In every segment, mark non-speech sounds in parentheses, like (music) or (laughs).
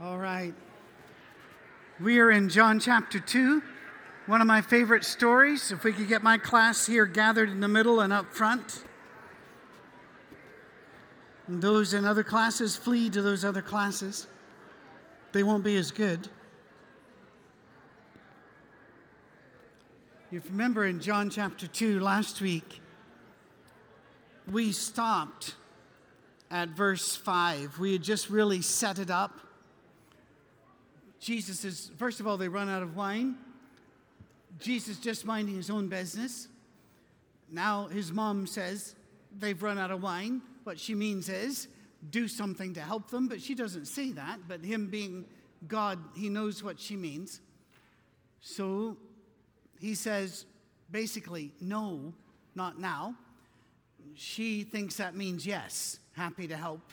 All right. We are in John chapter 2, one of my favorite stories. If we could get my class here gathered in the middle and up front. And those in other classes, flee to those other classes. They won't be as good. If You remember in John chapter 2 last week, we stopped at verse 5. We had just really set it up Jesus is, first of all, they run out of wine. Jesus just minding his own business. Now his mom says they've run out of wine. What she means is do something to help them, but she doesn't say that. But him being God, he knows what she means. So he says basically, no, not now. She thinks that means yes, happy to help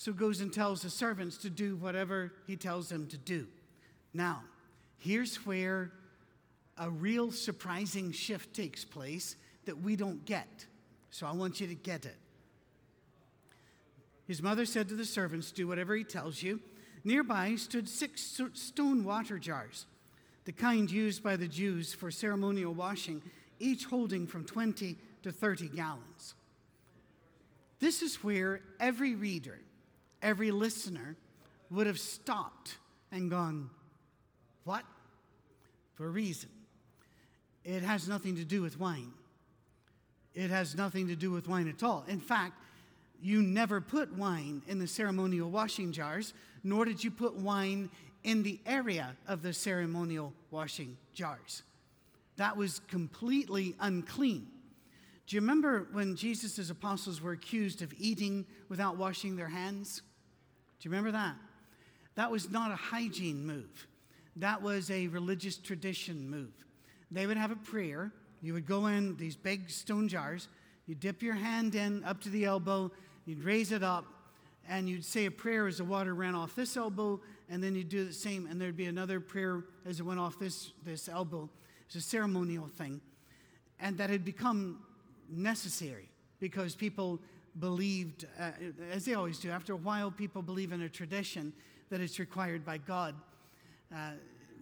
so goes and tells the servants to do whatever he tells them to do. Now, here's where a real surprising shift takes place that we don't get. So I want you to get it. His mother said to the servants, Do whatever he tells you. Nearby stood six stone water jars, the kind used by the Jews for ceremonial washing, each holding from 20 to 30 gallons. This is where every reader, every listener would have stopped and gone, What? For a reason. It has nothing to do with wine. It has nothing to do with wine at all. In fact, you never put wine in the ceremonial washing jars, nor did you put wine in the area of the ceremonial washing jars. That was completely unclean. Do you remember when Jesus' apostles were accused of eating without washing their hands? Do you remember that? That was not a hygiene move, that was a religious tradition move. They would have a prayer. You would go in these big stone jars, you dip your hand in up to the elbow, you'd raise it up, and you'd say a prayer as the water ran off this elbow, and then you'd do the same, and there'd be another prayer as it went off this, this elbow. It's a ceremonial thing. And that had become necessary because people believed, uh, as they always do, after a while, people believe in a tradition that it's required by God. Uh,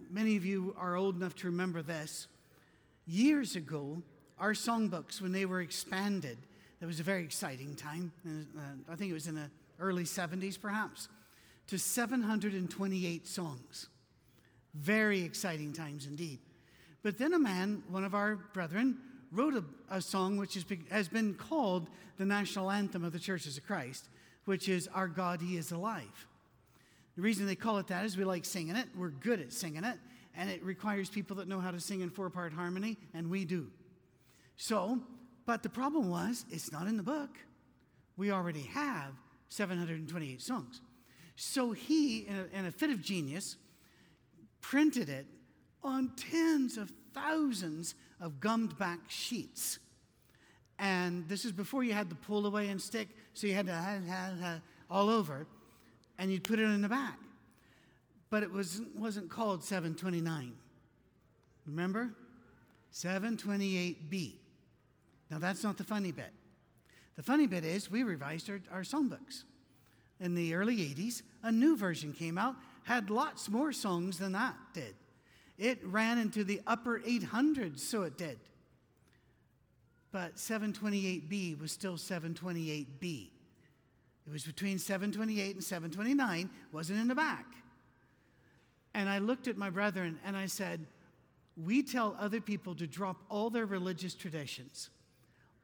many of you are old enough to remember this. Years ago, our songbooks, when they were expanded, that was a very exciting time. Uh, I think it was in the early 70s, perhaps, to 728 songs. Very exciting times indeed. But then a man, one of our brethren, wrote a, a song which has been, has been called the national anthem of the Churches of Christ, which is Our God, He is Alive. The reason they call it that is we like singing it, we're good at singing it, and it requires people that know how to sing in four part harmony, and we do. So, but the problem was, it's not in the book. We already have 728 songs. So he, in a, in a fit of genius, printed it on tens of thousands of gummed back sheets. And this is before you had the pull away and stick, so you had to have, have, have all over, and you'd put it in the back. But it was, wasn't called 729. Remember? 728B. Now, that's not the funny bit. The funny bit is we revised our, our songbooks. In the early 80s, a new version came out, had lots more songs than that did. It ran into the upper 800s, so it did. But 728B was still 728B. It was between 728 and 729, wasn't in the back. And I looked at my brethren and I said, We tell other people to drop all their religious traditions,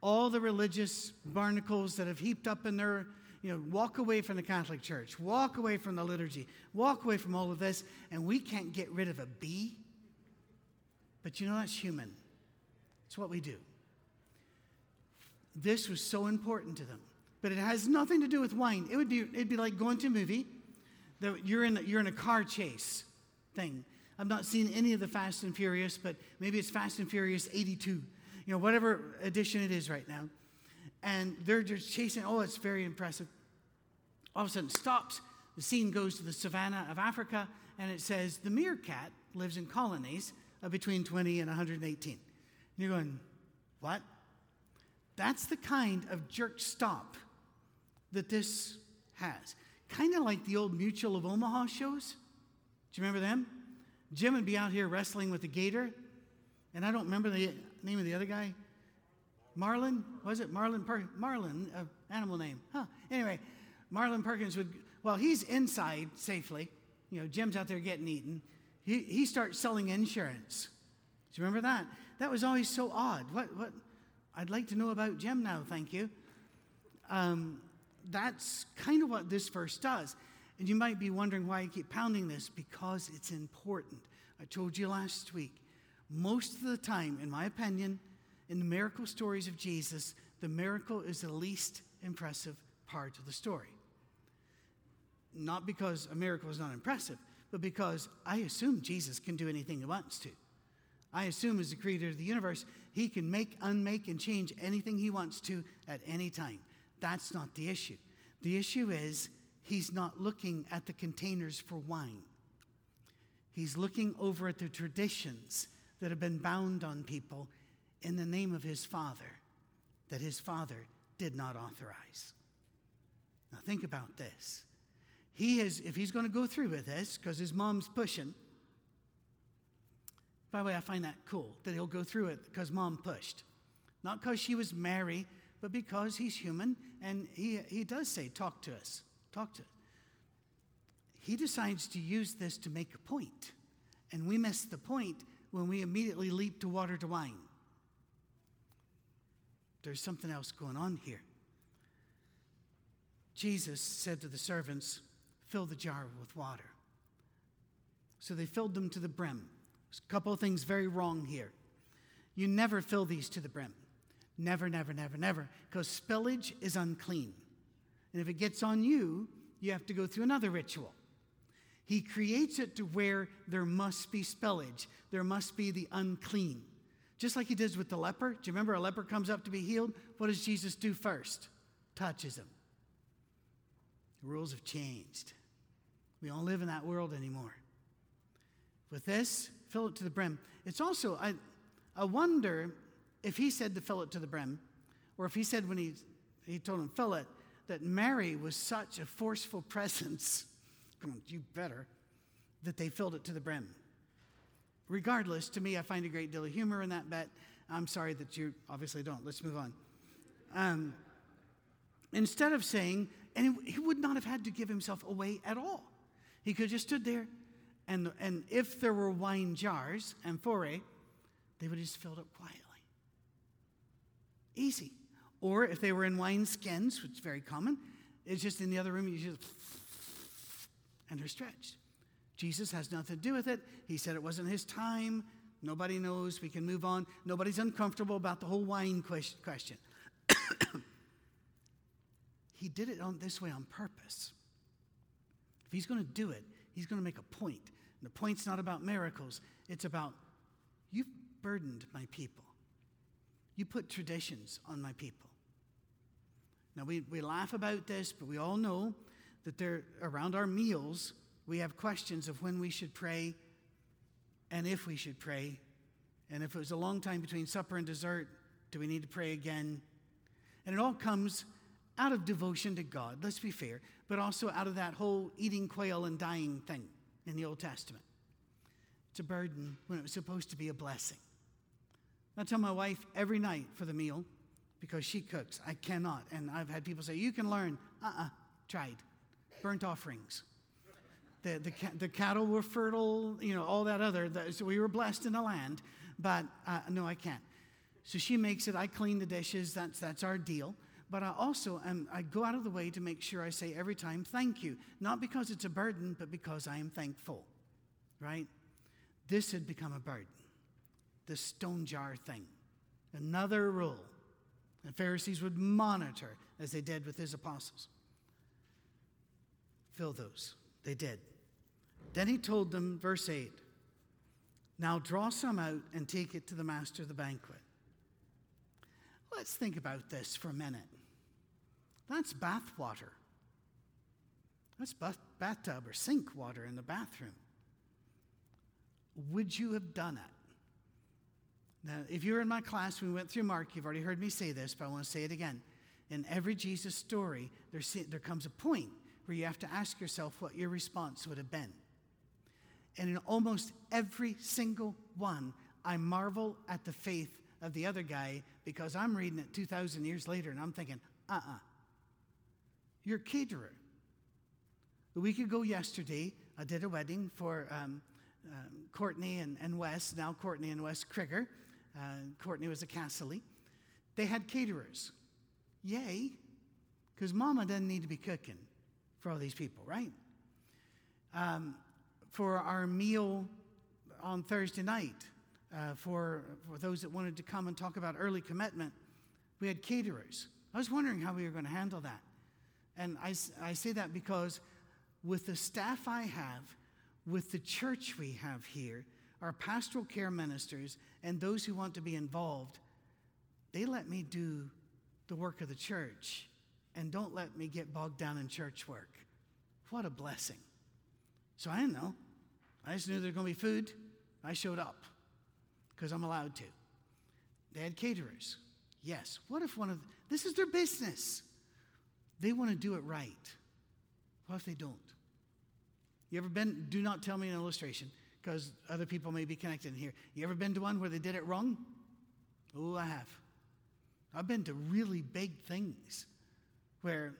all the religious barnacles that have heaped up in their you know, walk away from the Catholic Church, walk away from the liturgy, walk away from all of this, and we can't get rid of a B. But you know, that's human. It's what we do. This was so important to them. But it has nothing to do with wine. It would be, it'd be like going to a movie that you're in, you're in a car chase thing. I've not seen any of the Fast and Furious, but maybe it's Fast and Furious 82, you know, whatever edition it is right now. And they're just chasing, oh, it's very impressive. All of a sudden stops. The scene goes to the savannah of Africa, and it says the meerkat lives in colonies between 20 and 118. And you're going, what? That's the kind of jerk stop that this has. kind of like the old Mutual of Omaha shows. Do you remember them? Jim would be out here wrestling with the gator, and I don't remember the name of the other guy. Marlin? Was it Marlin? Per- Marlin, uh, animal name. Huh. Anyway, Marlin Perkins would, well, he's inside safely. You know, Jim's out there getting eaten. He, he starts selling insurance. Do you remember that? That was always so odd. What, what? I'd like to know about Jim now, thank you. Um, that's kind of what this verse does. And you might be wondering why I keep pounding this because it's important. I told you last week, most of the time, in my opinion, in the miracle stories of Jesus, the miracle is the least impressive part of the story. Not because a miracle is not impressive, but because I assume Jesus can do anything he wants to. I assume, as the creator of the universe, he can make, unmake, and change anything he wants to at any time. That's not the issue. The issue is he's not looking at the containers for wine, he's looking over at the traditions that have been bound on people in the name of his father that his father did not authorize. Now, think about this. He is, if he's going to go through with this, because his mom's pushing, by the way, I find that cool that he'll go through it because mom pushed. Not because she was Mary, but because he's human and he, he does say, Talk to us, talk to us. He decides to use this to make a point, and we miss the point when we immediately leap to water to wine. There's something else going on here. Jesus said to the servants, Fill the jar with water. So they filled them to the brim. There's a couple of things very wrong here. You never fill these to the brim. Never, never, never, never. Because spillage is unclean. And if it gets on you, you have to go through another ritual. He creates it to where there must be spillage, there must be the unclean. Just like he does with the leper. Do you remember a leper comes up to be healed? What does Jesus do first? Touches him. The rules have changed. We don't live in that world anymore. With this, fill it to the brim. It's also, I, I wonder if he said to fill it to the brim, or if he said when he, he told him fill it, that Mary was such a forceful (laughs) presence, you better, that they filled it to the brim. Regardless, to me, I find a great deal of humor in that bet. I'm sorry that you obviously don't. Let's move on. Um, instead of saying, and he would not have had to give himself away at all. He could have just stood there, and, and if there were wine jars, amphorae, they would have just filled up quietly. Easy. Or if they were in wine skins, which is very common, it's just in the other room, you just, and they're stretched. Jesus has nothing to do with it. He said it wasn't his time. Nobody knows. We can move on. Nobody's uncomfortable about the whole wine question. He did it on this way on purpose. If he's going to do it, he's going to make a point. And the point's not about miracles, it's about you've burdened my people. You put traditions on my people. Now, we, we laugh about this, but we all know that there, around our meals, we have questions of when we should pray and if we should pray. And if it was a long time between supper and dessert, do we need to pray again? And it all comes out of devotion to God, let's be fair, but also out of that whole eating quail and dying thing in the Old Testament. It's a burden when it was supposed to be a blessing. I tell my wife every night for the meal because she cooks. I cannot. And I've had people say, You can learn. Uh uh-uh, uh tried. Burnt offerings. The, the, the cattle were fertile, you know, all that other. The, so we were blessed in the land, but uh, no, I can't. So she makes it. I clean the dishes. That's, that's our deal. But I also am, I go out of the way to make sure I say every time, thank you. Not because it's a burden, but because I am thankful, right? This had become a burden the stone jar thing. Another rule. The Pharisees would monitor as they did with his apostles. Fill those. They did. Then he told them, verse 8, Now draw some out and take it to the master of the banquet. Let's think about this for a minute. That's bath water. That's bath- bathtub or sink water in the bathroom. Would you have done it? Now, if you were in my class, we went through Mark, you've already heard me say this, but I want to say it again. In every Jesus story, there, there comes a point where you have to ask yourself what your response would have been. And in almost every single one, I marvel at the faith of the other guy because I'm reading it 2,000 years later and I'm thinking, uh uh-uh. uh. You're caterer. A week ago yesterday, I did a wedding for um, uh, Courtney and, and Wes, now Courtney and Wes Krigger. Uh, Courtney was a Casserly. They had caterers. Yay, because mama doesn't need to be cooking for all these people, right? Um, for our meal on Thursday night, uh, for, for those that wanted to come and talk about early commitment, we had caterers. I was wondering how we were going to handle that. And I, I say that because with the staff I have, with the church we have here, our pastoral care ministers, and those who want to be involved, they let me do the work of the church and don't let me get bogged down in church work. What a blessing. So I didn't know. I just knew there was going to be food. I showed up because I'm allowed to. They had caterers. Yes. What if one of this is their business? They want to do it right. What if they don't? You ever been? Do not tell me an illustration because other people may be connected in here. You ever been to one where they did it wrong? Oh, I have. I've been to really big things where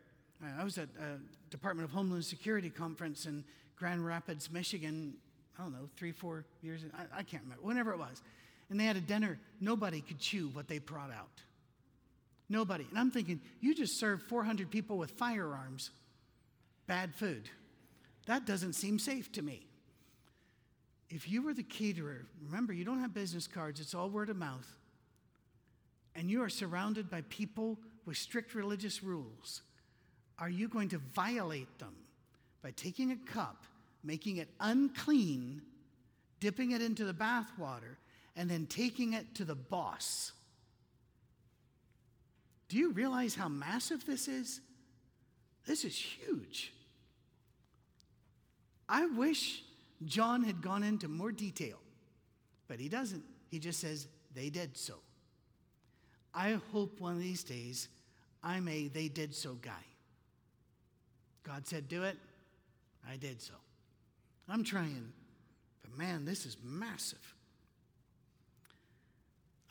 uh, I was at a Department of Homeland Security conference in Grand Rapids, Michigan, I don't know, three, four years, I, I can't remember, whenever it was. And they had a dinner, nobody could chew what they brought out. Nobody. And I'm thinking, you just served 400 people with firearms, bad food. That doesn't seem safe to me. If you were the caterer, remember, you don't have business cards, it's all word of mouth, and you are surrounded by people with strict religious rules, are you going to violate them by taking a cup, making it unclean, dipping it into the bath water, and then taking it to the boss? Do you realize how massive this is? This is huge. I wish John had gone into more detail, but he doesn't. He just says, they did so. I hope one of these days I'm a they did so guy. God said, do it. I did so. I'm trying, but man, this is massive.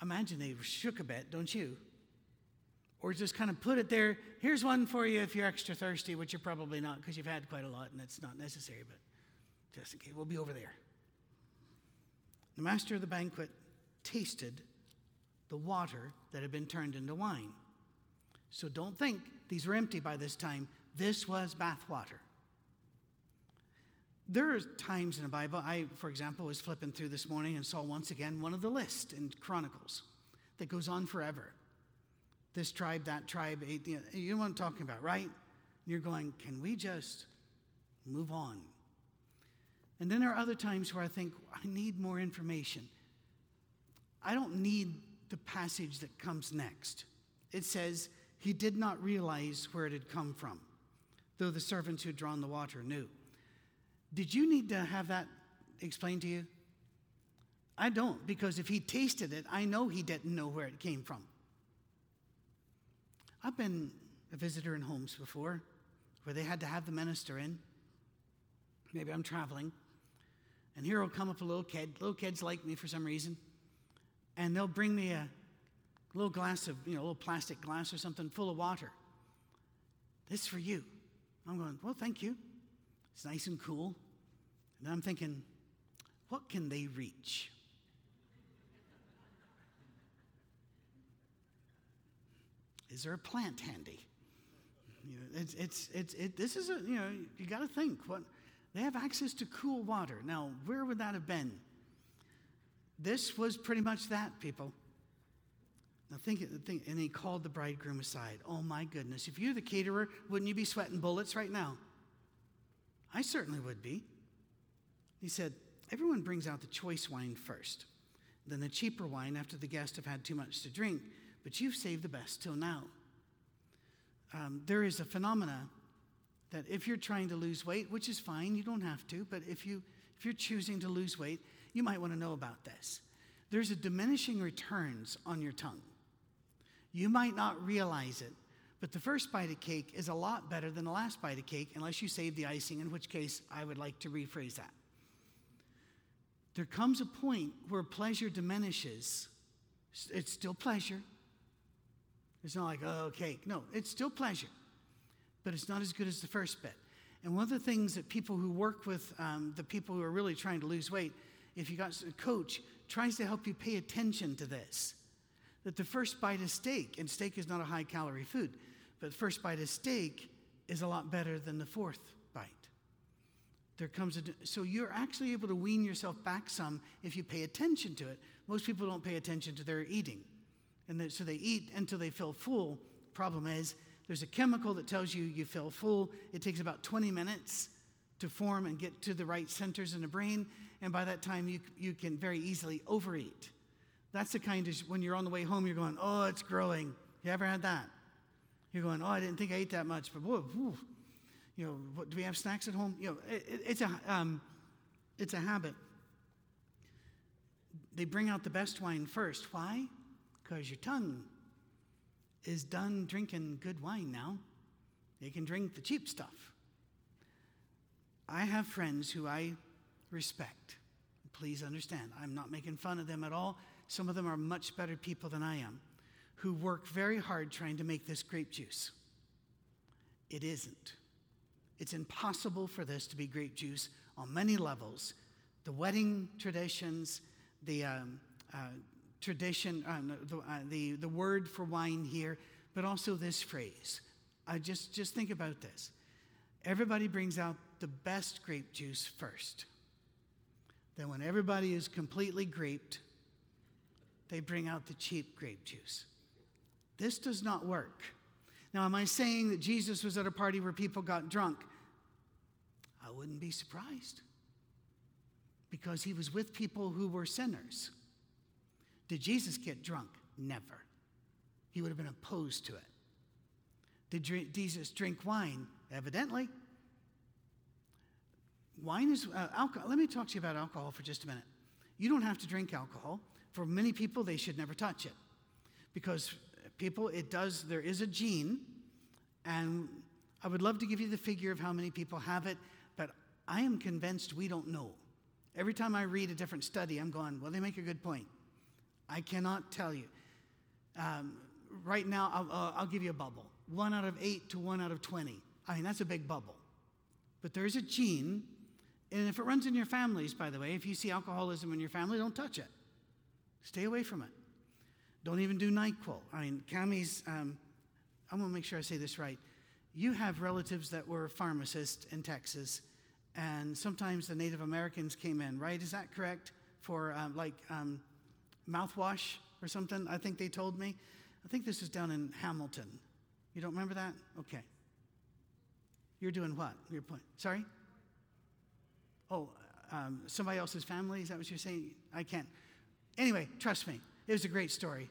Imagine they shook a bit, don't you? Or just kind of put it there. Here's one for you if you're extra thirsty, which you're probably not because you've had quite a lot and it's not necessary, but just in case, we'll be over there. The master of the banquet tasted the water that had been turned into wine. So don't think these were empty by this time. This was bath water. There are times in the Bible, I, for example, was flipping through this morning and saw once again one of the lists in Chronicles that goes on forever. This tribe, that tribe, eh, you know what I'm talking about, right? You're going, can we just move on? And then there are other times where I think, I need more information. I don't need the passage that comes next. It says, He did not realize where it had come from, though the servants who had drawn the water knew. Did you need to have that explained to you? I don't, because if he tasted it, I know he didn't know where it came from. I've been a visitor in homes before where they had to have the minister in. Maybe I'm traveling. And here will come up a little kid. Little kids like me for some reason. And they'll bring me a little glass of, you know, a little plastic glass or something full of water. This is for you. I'm going, well, thank you. It's nice and cool. And I'm thinking, what can they reach? Is there a plant handy? You know, it's, it's, it's, it, this is a, you know, you got to think. What, they have access to cool water. Now, where would that have been? This was pretty much that, people. Now think, think, and he called the bridegroom aside. Oh my goodness, if you're the caterer, wouldn't you be sweating bullets right now? I certainly would be. He said, Everyone brings out the choice wine first, then the cheaper wine after the guests have had too much to drink, but you've saved the best till now. Um, there is a phenomena that if you're trying to lose weight, which is fine, you don't have to, but if, you, if you're choosing to lose weight, you might want to know about this. There's a diminishing returns on your tongue. You might not realize it, But the first bite of cake is a lot better than the last bite of cake, unless you save the icing, in which case I would like to rephrase that. There comes a point where pleasure diminishes. It's still pleasure. It's not like, oh, cake. No, it's still pleasure, but it's not as good as the first bit. And one of the things that people who work with um, the people who are really trying to lose weight, if you got a coach, tries to help you pay attention to this. That the first bite of steak, and steak is not a high calorie food, but the first bite of steak is a lot better than the fourth bite. There comes a, so you're actually able to wean yourself back some if you pay attention to it. Most people don't pay attention to their eating. And so they eat until they feel full. Problem is, there's a chemical that tells you you feel full. It takes about 20 minutes to form and get to the right centers in the brain. And by that time, you, you can very easily overeat. That's the kind of, when you're on the way home, you're going, oh, it's growing. You ever had that? You're going, oh, I didn't think I ate that much, but whoa, whew. you know, what, do we have snacks at home? You know, it, it's, a, um, it's a habit. They bring out the best wine first. Why? Because your tongue is done drinking good wine now. They can drink the cheap stuff. I have friends who I respect. Please understand, I'm not making fun of them at all. Some of them are much better people than I am, who work very hard trying to make this grape juice. It isn't. It's impossible for this to be grape juice on many levels. The wedding traditions, the um, uh, tradition, uh, the, uh, the, the word for wine here, but also this phrase. I just, just think about this. Everybody brings out the best grape juice first. Then, when everybody is completely graped, they bring out the cheap grape juice. This does not work. Now, am I saying that Jesus was at a party where people got drunk? I wouldn't be surprised because he was with people who were sinners. Did Jesus get drunk? Never. He would have been opposed to it. Did Jesus drink wine? Evidently. Wine is uh, alcohol. Let me talk to you about alcohol for just a minute. You don't have to drink alcohol. For many people, they should never touch it because people, it does, there is a gene, and I would love to give you the figure of how many people have it, but I am convinced we don't know. Every time I read a different study, I'm going, well, they make a good point. I cannot tell you. Um, right now, I'll, uh, I'll give you a bubble one out of eight to one out of 20. I mean, that's a big bubble. But there's a gene, and if it runs in your families, by the way, if you see alcoholism in your family, don't touch it. Stay away from it. Don't even do NyQuil. I mean, Cammie's, um, I'm to make sure I say this right. You have relatives that were pharmacists in Texas, and sometimes the Native Americans came in, right? Is that correct? For um, like um, mouthwash or something, I think they told me. I think this is down in Hamilton. You don't remember that? Okay. You're doing what? Your point. Sorry? Oh, um, somebody else's family? Is that what you're saying? I can't. Anyway, trust me, it was a great story.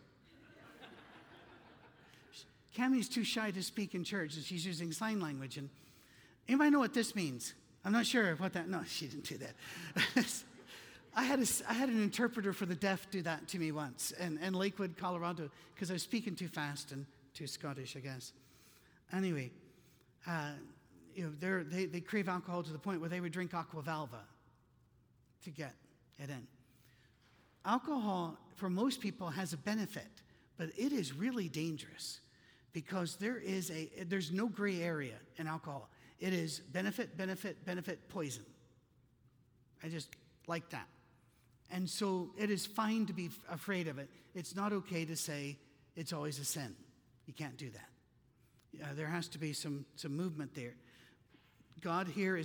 Cammie's too shy to speak in church, and she's using sign language. And anybody know what this means? I'm not sure what that. No, (laughs) she didn't do that. (laughs) I had, a, I had an interpreter for the deaf do that to me once in, in Lakewood, Colorado, because I was speaking too fast and too Scottish, I guess. Anyway, uh, you know, they, they crave alcohol to the point where they would drink Aqua Velva to get it in. Alcohol, for most people, has a benefit, but it is really dangerous because there is a there's no gray area in alcohol. It is benefit, benefit, benefit, poison. I just like that. And so it is fine to be afraid of it. It's not okay to say it's always a sin. You can't do that. Uh, there has to be some, some movement there. God here is